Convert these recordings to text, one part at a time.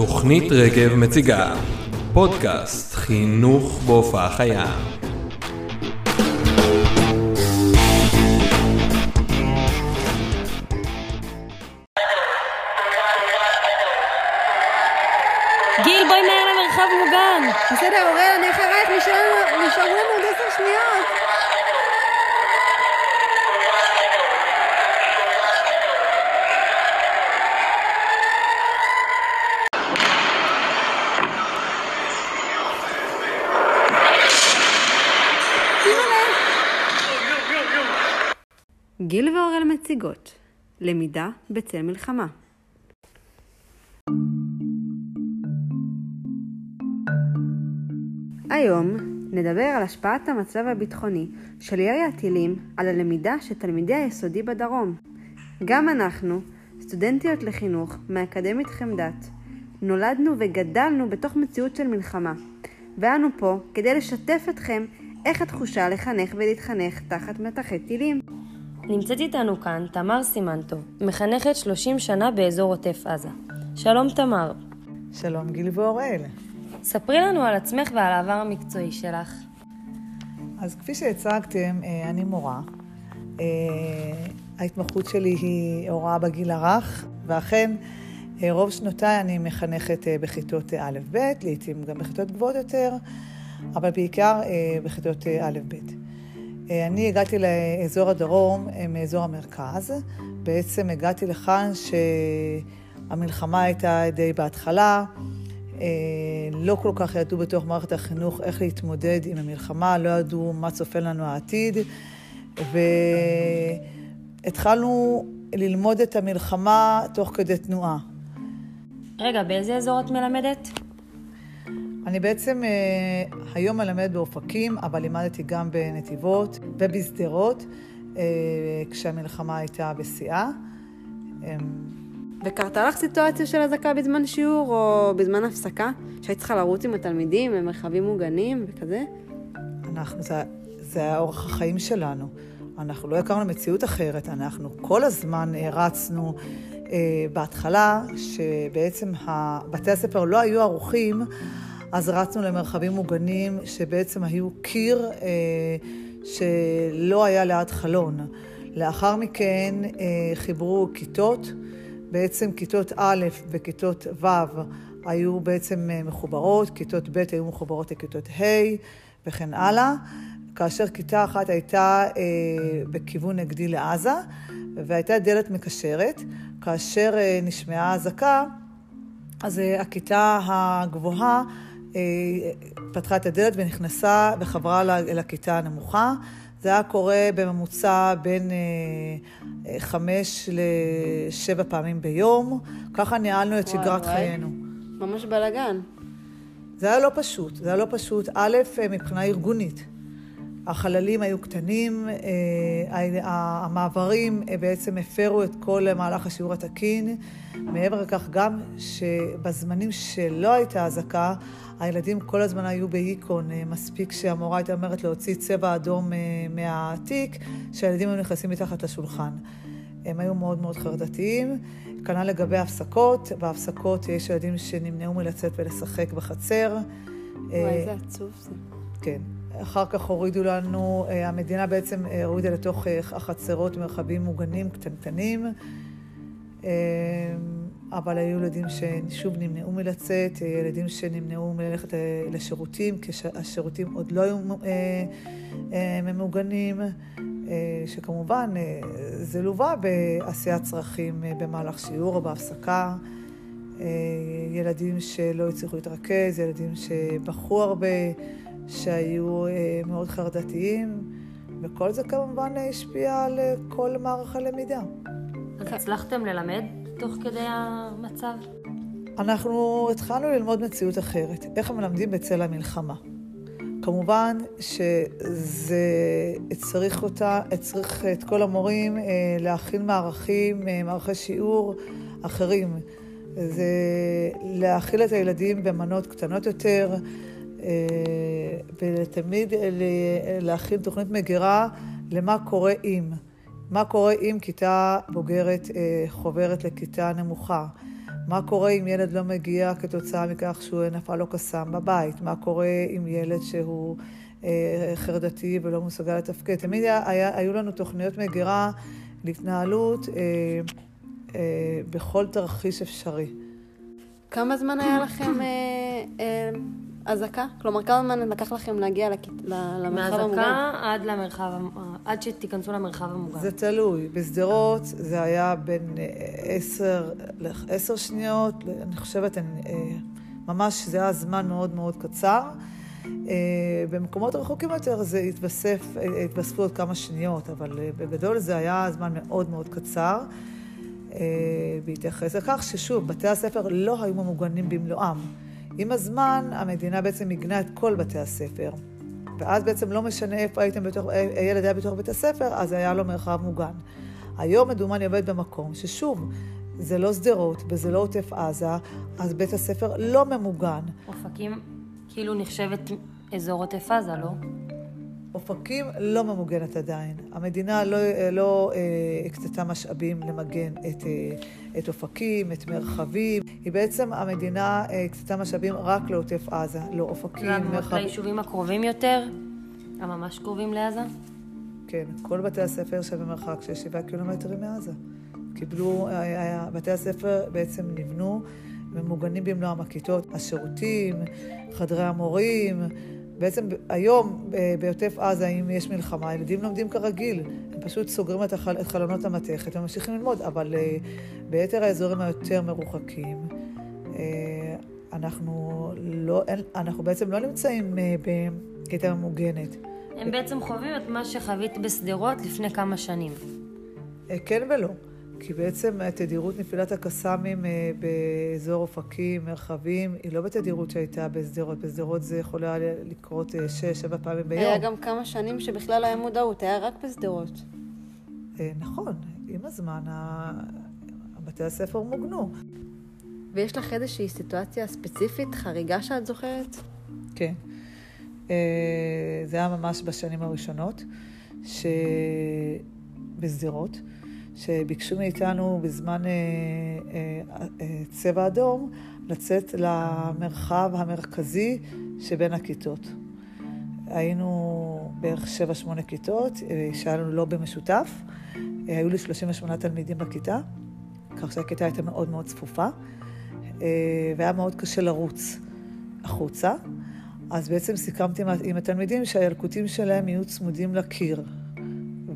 תוכנית רגב מציגה פודקאסט חינוך בהופעה חיה. גיל ואוראל מציגות למידה בצל מלחמה. היום נדבר על השפעת המצב הביטחוני של ירי הטילים על הלמידה של תלמידי היסודי בדרום. גם אנחנו, סטודנטיות לחינוך מאקדמית חמדת, נולדנו וגדלנו בתוך מציאות של מלחמה, ואנו פה כדי לשתף אתכם איך התחושה לחנך ולהתחנך תחת מטחי טילים. נמצאת איתנו כאן תמר סימנטו, מחנכת 30 שנה באזור עוטף עזה. שלום תמר. שלום גיל ואוראל. ספרי לנו על עצמך ועל העבר המקצועי שלך. אז כפי שהצגתם, אה, אני מורה. אה, ההתמחות שלי היא הוראה בגיל הרך, ואכן אה, רוב שנותיי אני מחנכת בכיתות א'-ב', לעתים גם בכיתות גבוהות יותר, אבל בעיקר בכיתות א'-ב'. אני הגעתי לאזור הדרום מאזור המרכז. בעצם הגעתי לכאן שהמלחמה הייתה די בהתחלה. לא כל כך ידעו בתוך מערכת החינוך איך להתמודד עם המלחמה, לא ידעו מה צופן לנו העתיד, והתחלנו ללמוד את המלחמה תוך כדי תנועה. רגע, באיזה אזור את מלמדת? אני בעצם אה, היום מלמדת באופקים, אבל לימדתי גם בנתיבות ובשדרות, אה, כשהמלחמה הייתה בשיאה. וקרתה לך סיטואציה של אזעקה בזמן שיעור או בזמן הפסקה? שהיית צריכה לרוץ עם התלמידים במרחבים מוגנים וכזה? אנחנו, זה, זה היה אורח החיים שלנו. אנחנו לא הכרנו מציאות אחרת, אנחנו כל הזמן רצנו. אה, בהתחלה, שבעצם בתי הספר לא היו ערוכים, אז רצנו למרחבים מוגנים שבעצם היו קיר אה, שלא היה ליד חלון. לאחר מכן אה, חיברו כיתות, בעצם כיתות א' וכיתות ו' היו בעצם אה, מחוברות, כיתות ב' היו מחוברות לכיתות ה' וכן הלאה, כאשר כיתה אחת הייתה אה, בכיוון נגדי לעזה, והייתה דלת מקשרת. כאשר אה, נשמעה אזעקה, אז אה, הכיתה הגבוהה פתחה את הדלת ונכנסה וחברה לכיתה הנמוכה. זה היה קורה בממוצע בין אה, חמש לשבע פעמים ביום. ככה ניהלנו את שגרת וואי. חיינו. ממש בלאגן. זה היה לא פשוט. זה היה לא פשוט, א', מבחינה ארגונית. החללים היו קטנים, המעברים בעצם הפרו את כל מהלך השיעור התקין. מעבר לכך, גם שבזמנים שלא הייתה אזעקה, הילדים כל הזמן היו בהיקון, מספיק שהמורה הייתה אומרת להוציא צבע אדום מהתיק, שהילדים היו נכנסים מתחת לשולחן. הם היו מאוד מאוד חרדתיים. כנ"ל לגבי הפסקות, בהפסקות יש ילדים שנמנעו מלצאת ולשחק בחצר. וואי, איזה עצוב זה. כן. אחר כך הורידו לנו, המדינה בעצם הורידה לתוך החצרות מרחבים מוגנים קטנטנים, אבל היו ילדים ששוב נמנעו מלצאת, ילדים שנמנעו מללכת לשירותים, כשהשירותים עוד לא היו ממוגנים. שכמובן זה לווה בעשיית צרכים במהלך שיעור או בהפסקה. ילדים שלא הצליחו להתרכז, ילדים שבכו הרבה, שהיו מאוד חרדתיים, וכל זה כמובן השפיע על כל מערך הלמידה. אז הצלחתם ללמד תוך כדי המצב? אנחנו התחלנו ללמוד מציאות אחרת, איך מלמדים בצל המלחמה. כמובן שזה צריך אותה, צריך את כל המורים אה, להכין מערכים, אה, מערכי שיעור אחרים. זה להאכיל את הילדים במנות קטנות יותר, אה, ותמיד להכין תוכנית מגירה למה קורה אם. מה קורה אם כיתה בוגרת חוברת לכיתה נמוכה. מה קורה אם ילד לא מגיע כתוצאה מכך שהוא נפל לו קסאם בבית? מה קורה עם ילד שהוא אה, חרדתי ולא מסוגל לתפקד? תמיד היה, היו לנו תוכניות מגירה להתנהלות אה, אה, בכל תרחיש אפשרי. כמה זמן היה לכם אה, אה, אזעקה? כלומר, כמה זמן לקח לכם להגיע לכ... למרחב המוגן? מהאזעקה עד למרחב, המ- עד שתיכנסו למרחב המוגן. זה תלוי. בשדרות זה היה בין אה, עשר לעשר שניות, אני חושבת, אני, אה, ממש זה היה זמן מאוד מאוד קצר. אה, במקומות רחוקים יותר זה התווסף, אה, התווספו עוד כמה שניות, אבל אה, בגדול זה היה זמן מאוד מאוד קצר. אה, בהתייחס לכך ששוב, בתי הספר לא היו ממוגנים במלואם. עם הזמן המדינה בעצם מיגנה את כל בתי הספר. ואז בעצם לא משנה איפה הייתם בתוך, הילד היה בתוך בית הספר, אז היה לו מרחב מוגן. היום מדומני עובד במקום ששוב, זה לא שדרות וזה לא עוטף עזה, אז בית הספר לא ממוגן. אופקים כאילו נחשבת אזור עוטף עזה, לא? אופקים לא ממוגנת עדיין. המדינה לא, לא אה, הקצתה משאבים למגן את, אה, את אופקים, את מרחבים. היא בעצם, המדינה אה, הקצתה משאבים רק לעוטף עזה, לא אופקים, רק מרחבים. ליישובים הקרובים יותר? הממש קרובים לעזה? כן, כל בתי הספר שבמרחק של שבעה קילומטרים מעזה. קיבלו, היה- היה- בתי הספר בעצם נבנו ממוגנים במלואם הכיתות, השירותים, חדרי המורים. בעצם היום בעוטף עזה, אם יש מלחמה, הילדים לומדים כרגיל. הם פשוט סוגרים את, החל, את חלונות המתכת וממשיכים ללמוד, אבל אה, ביתר האזורים היותר מרוחקים, אה, אנחנו, לא, אין, אנחנו בעצם לא נמצאים אה, בכיתה ממוגנת. הם בעצם חווים את מה שחווית בשדרות לפני כמה שנים. כן ולא, כי בעצם תדירות נפילת הקסאמים אה, באזור אופקים, מרחבים, היא לא בתדירות שהייתה בשדרות. בשדרות זה יכול היה לקרות אה, שש, שבע פעמים ביום. היה גם כמה שנים שבכלל היה מודעות, היה רק בשדרות. אה, נכון, עם הזמן בתי הספר מוגנו. ויש לך איזושהי סיטואציה ספציפית, חריגה שאת זוכרת? כן. זה היה ממש בשנים הראשונות, שבשדרות, שביקשו מאיתנו בזמן אה, אה, אה, צבע אדום לצאת למרחב המרכזי שבין הכיתות. היינו בערך 7-8 כיתות, אה, שהיה לנו לובי משותף. אה, היו לי 38 תלמידים בכיתה, כך שהכיתה הייתה מאוד מאוד צפופה, אה, והיה מאוד קשה לרוץ החוצה. אז בעצם סיכמתי עם התלמידים שהילקוטים שלהם יהיו צמודים לקיר,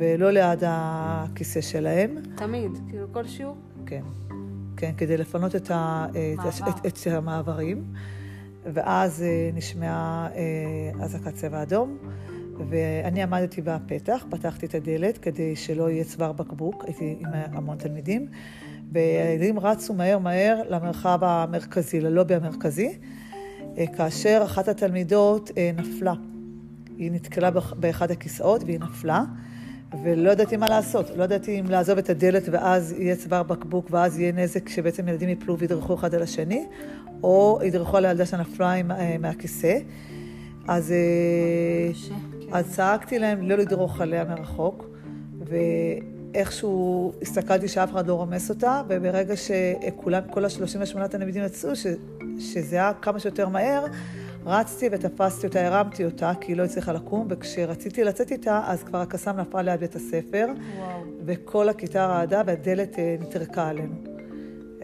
ולא ליד הכיסא שלהם. תמיד, כאילו כל שיעור. כן, כן, כדי לפנות את, ה, את. את, את המעברים. ואז אה, נשמעה אה, אזעקת צבע אדום, ואני עמדתי בפתח, פתחתי את הדלת כדי שלא יהיה צוואר בקבוק, הייתי עם המון תלמידים, והילדים רצו מהר מהר למרחב המרכזי, ללובי המרכזי, אה, כאשר אחת התלמידות נפלה. היא נתקלה באח- באחד הכיסאות והיא נפלה, ולא ידעתי מה לעשות. לא ידעתי אם לעזוב את הדלת ואז יהיה צוואר בקבוק ואז יהיה נזק שבעצם ילדים יפלו וידרכו אחד על השני, או ידרכו על הילדה שנפלה אה, מהכיסא. אז, אה. אז צעקתי להם לא לדרוך עליה מרחוק, ואיכשהו הסתכלתי שאף אחד לא רומס אותה, וברגע שכולם, כל ה-38 תלמידים יצאו, ש, שזה היה כמה שיותר מהר, רצתי ותפסתי אותה, הרמתי אותה, כי היא לא הצליחה לקום, וכשרציתי לצאת איתה, אז כבר הקסאם נפל ליד בית הספר, וואו. וכל הכיתה רעדה והדלת אה, נטרקה עלינו.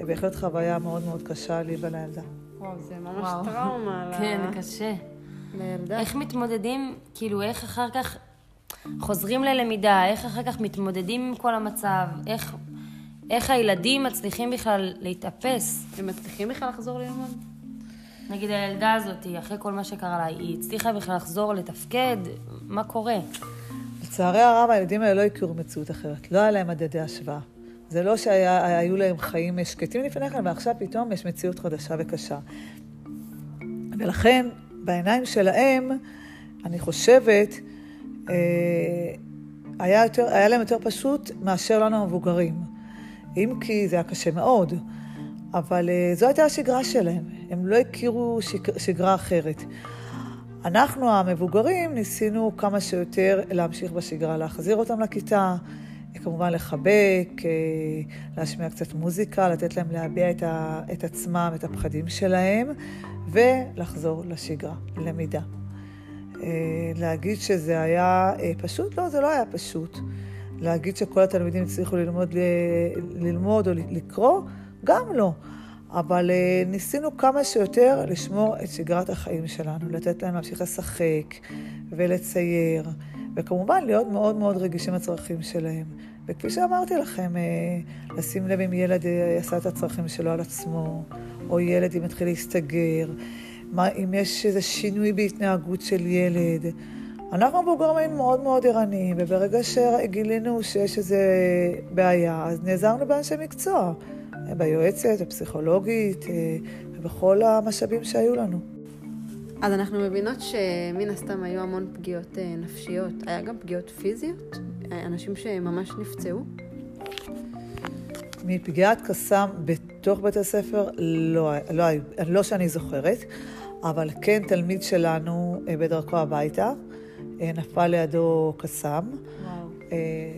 אה, בהחלט חוויה מאוד מאוד קשה לי ולילדה. וואו, זה ממש וואו. טראומה ל- כן, קשה. לילדה. איך מתמודדים, כאילו, איך אחר כך חוזרים ללמידה, איך אחר כך מתמודדים עם כל המצב, איך, איך הילדים מצליחים בכלל להתאפס. הם מצליחים בכלל לחזור ללמוד? נגיד הילדה הזאת, אחרי כל מה שקרה לה, היא הצליחה בכלל לחזור לתפקד? מה קורה? לצערי הרב, הילדים האלה לא הכירו מציאות אחרת. לא היה להם מדדי השוואה. זה לא שהיו להם חיים שקטים לפני כן, ועכשיו פתאום יש מציאות חדשה וקשה. ולכן, בעיניים שלהם, אני חושבת, אה, היה, יותר, היה להם יותר פשוט מאשר לנו המבוגרים. אם כי זה היה קשה מאוד, אבל אה, זו הייתה השגרה שלהם. הם לא הכירו שג, שגרה אחרת. אנחנו המבוגרים ניסינו כמה שיותר להמשיך בשגרה, להחזיר אותם לכיתה, כמובן לחבק, אה, להשמיע קצת מוזיקה, לתת להם להביע את, ה, את עצמם, את הפחדים שלהם, ולחזור לשגרה, למידה. אה, להגיד שזה היה אה, פשוט? לא, זה לא היה פשוט. להגיד שכל התלמידים הצליחו ללמוד, ללמוד או לקרוא? גם לא. אבל ניסינו כמה שיותר לשמור את שגרת החיים שלנו, לתת להם להמשיך לשחק ולצייר, וכמובן להיות מאוד מאוד רגישים לצרכים שלהם. וכפי שאמרתי לכם, אה, לשים לב אם ילד אה, עשה את הצרכים שלו על עצמו, או ילד אם יתחיל להסתגר, מה, אם יש איזה שינוי בהתנהגות של ילד. אנחנו מבוגרים מאוד מאוד ערניים, וברגע שגילינו שיש איזו בעיה, אז נעזרנו באנשי מקצוע, ביועצת, הפסיכולוגית, אה, ובכל המשאבים שהיו לנו. אז אנחנו מבינות שמן הסתם היו המון פגיעות נפשיות. היה גם פגיעות פיזיות? אנשים שממש נפצעו? מפגיעת קסאם בתוך בית הספר לא, לא, לא שאני זוכרת, אבל כן תלמיד שלנו אה, בדרכו הביתה, אה, נפל לידו קסאם. אה,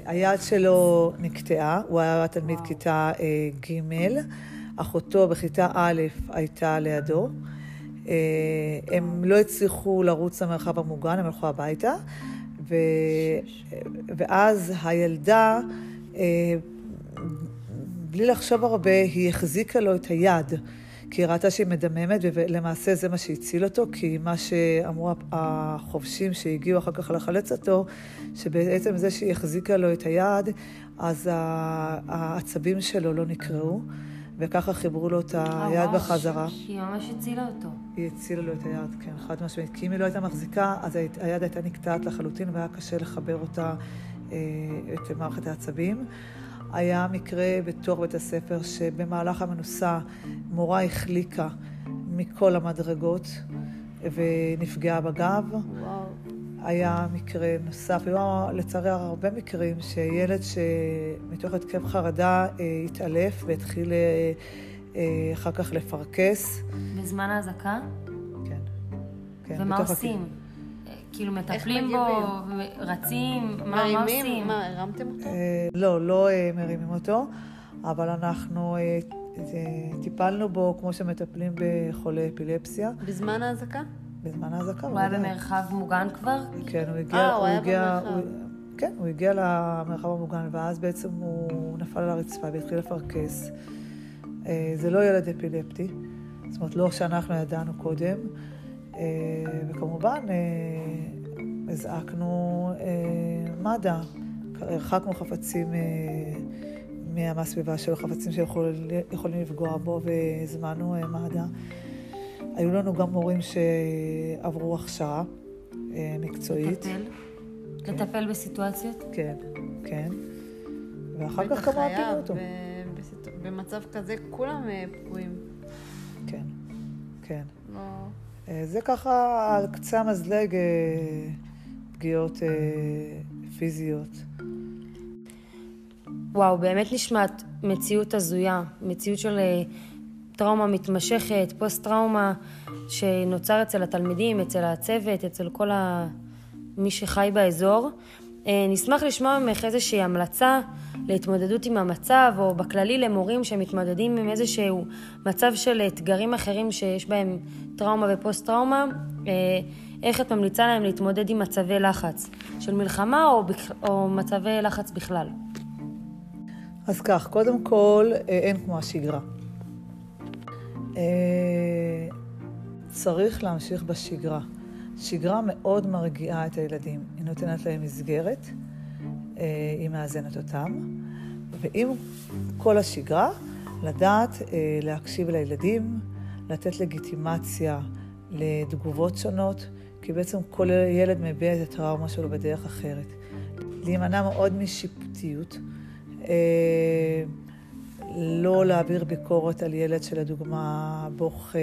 היד שלו נקטעה, הוא היה תלמיד. כיתה ג', אחותו בכיתה א' הייתה לידו. הם לא הצליחו לרוץ למרחב המוגן, הם הלכו הביתה. ו... ואז הילדה, אה, בלי לחשוב הרבה, היא החזיקה לו את היד, כי היא ראתה שהיא מדממת, ולמעשה זה מה שהציל אותו, כי מה שאמרו החובשים שהגיעו אחר כך לחלץ אותו, שבעצם זה שהיא החזיקה לו את היד, אז העצבים שלו לא נקרעו. וככה חיברו לו את היד בחזרה. היא ממש הצילה אותו. היא הצילה לו את היד, כן, חד משמעית. כי אם היא לא הייתה מחזיקה, אז היד הייתה נקטעת לחלוטין והיה קשה לחבר אותה, אה, את מערכת העצבים. היה מקרה בתוך בית הספר שבמהלך המנוסה מורה החליקה מכל המדרגות ונפגעה בגב. וואו. היה מקרה נוסף, היו לצערי הרבה מקרים שילד שמתוך התקף חרדה אה, התעלף והתחיל אה, אה, אחר כך לפרכס. בזמן האזעקה? כן. כן ומה עושים? כאילו מטפלים בו, רצים, מה, עושים? מה, הרמתם אותו? לא, לא מרימים אותו, אבל אנחנו טיפלנו בו כמו שמטפלים בחולי אפילפסיה. בזמן האזעקה? בזמן האזעקה. הוא היה במרחב מוגן כבר? כן, הוא הגיע... אה, הוא היה במרחב. כן, הוא הגיע למרחב המוגן, ואז בעצם הוא נפל על הרצפה והתחיל לפרכס. אה, זה לא ילד אפילפטי, זאת אומרת, לא שאנחנו ידענו קודם. אה, וכמובן, הזעקנו מד"א, הרחקנו חפצים מהסביבה שלו, חפצים שיכולים לפגוע בו, והזמנו מד"א. היו לנו גם מורים שעברו הכשרה אה, מקצועית. לטפל? כן. לטפל בסיטואציות? כן, כן. ואחר כך כמה פינו אותו. במצב כזה כולם אה, פגועים. כן, כן. אה, זה ככה על קצה המזלג פגיעות פיזיות. וואו, באמת נשמעת מציאות הזויה, מציאות של טראומה מתמשכת, פוסט-טראומה שנוצר אצל התלמידים, אצל הצוות, אצל כל ה... מי שחי באזור. אה, נשמח לשמוע ממך איזושהי המלצה להתמודדות עם המצב, או בכללי למורים שמתמודדים עם איזשהו מצב של אתגרים אחרים שיש בהם טראומה ופוסט-טראומה, אה, איך את ממליצה להם להתמודד עם מצבי לחץ של מלחמה או, או מצבי לחץ בכלל? אז כך, קודם כל, אה, אין כמו השגרה. צריך להמשיך בשגרה. שגרה מאוד מרגיעה את הילדים. היא נותנת להם מסגרת, אה, היא מאזנת אותם, ועם כל השגרה, לדעת אה, להקשיב לילדים, לתת לגיטימציה לתגובות שונות, כי בעצם כל ילד מביע את הטראומה שלו בדרך אחרת. להימנע מאוד משיפוטיות. לא להעביר ביקורת על ילד שלדוגמה בוכה,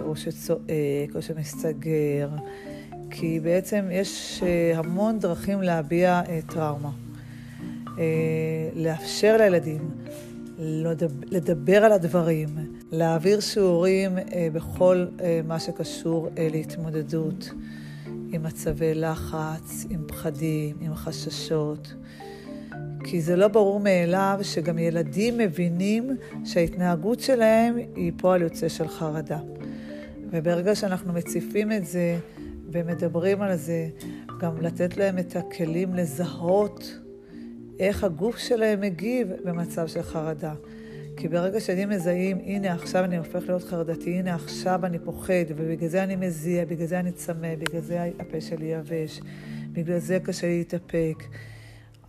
או שצועק, או שמסתגר, כי בעצם יש אה, המון דרכים להביע אה, טראומה. אה, לאפשר לילדים לדבר על הדברים, להעביר שיעורים בכל מה שקשור להתמודדות עם מצבי לחץ, עם פחדים, עם חששות. כי זה לא ברור מאליו שגם ילדים מבינים שההתנהגות שלהם היא פועל יוצא של חרדה. וברגע שאנחנו מציפים את זה ומדברים על זה, גם לתת להם את הכלים לזהות איך הגוף שלהם מגיב במצב של חרדה. כי ברגע שאני מזהים, הנה עכשיו אני הופך להיות חרדתי, הנה עכשיו אני פוחד, ובגלל זה אני מזיע, בגלל זה אני צמא, בגלל זה הפה שלי יבש, בגלל זה קשה להתאפק.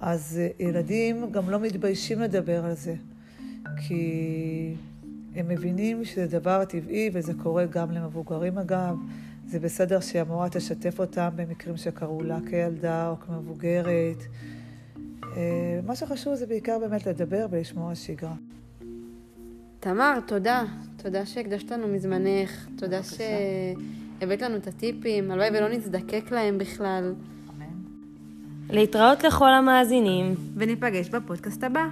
אז אה, ילדים גם לא מתביישים לדבר על זה, כי הם מבינים שזה דבר טבעי וזה קורה גם למבוגרים אגב. זה בסדר שהמורה תשתף אותם במקרים שקרו לה כילדה או כמבוגרת. אה, מה שחשוב זה בעיקר באמת לדבר ולשמור על שגרה. תמר, תודה. תודה שהקדשת לנו מזמנך. תודה שהבאת לנו את הטיפים. הלוואי ולא נזדקק להם בכלל. להתראות לכל המאזינים. וניפגש בפודקאסט הבא.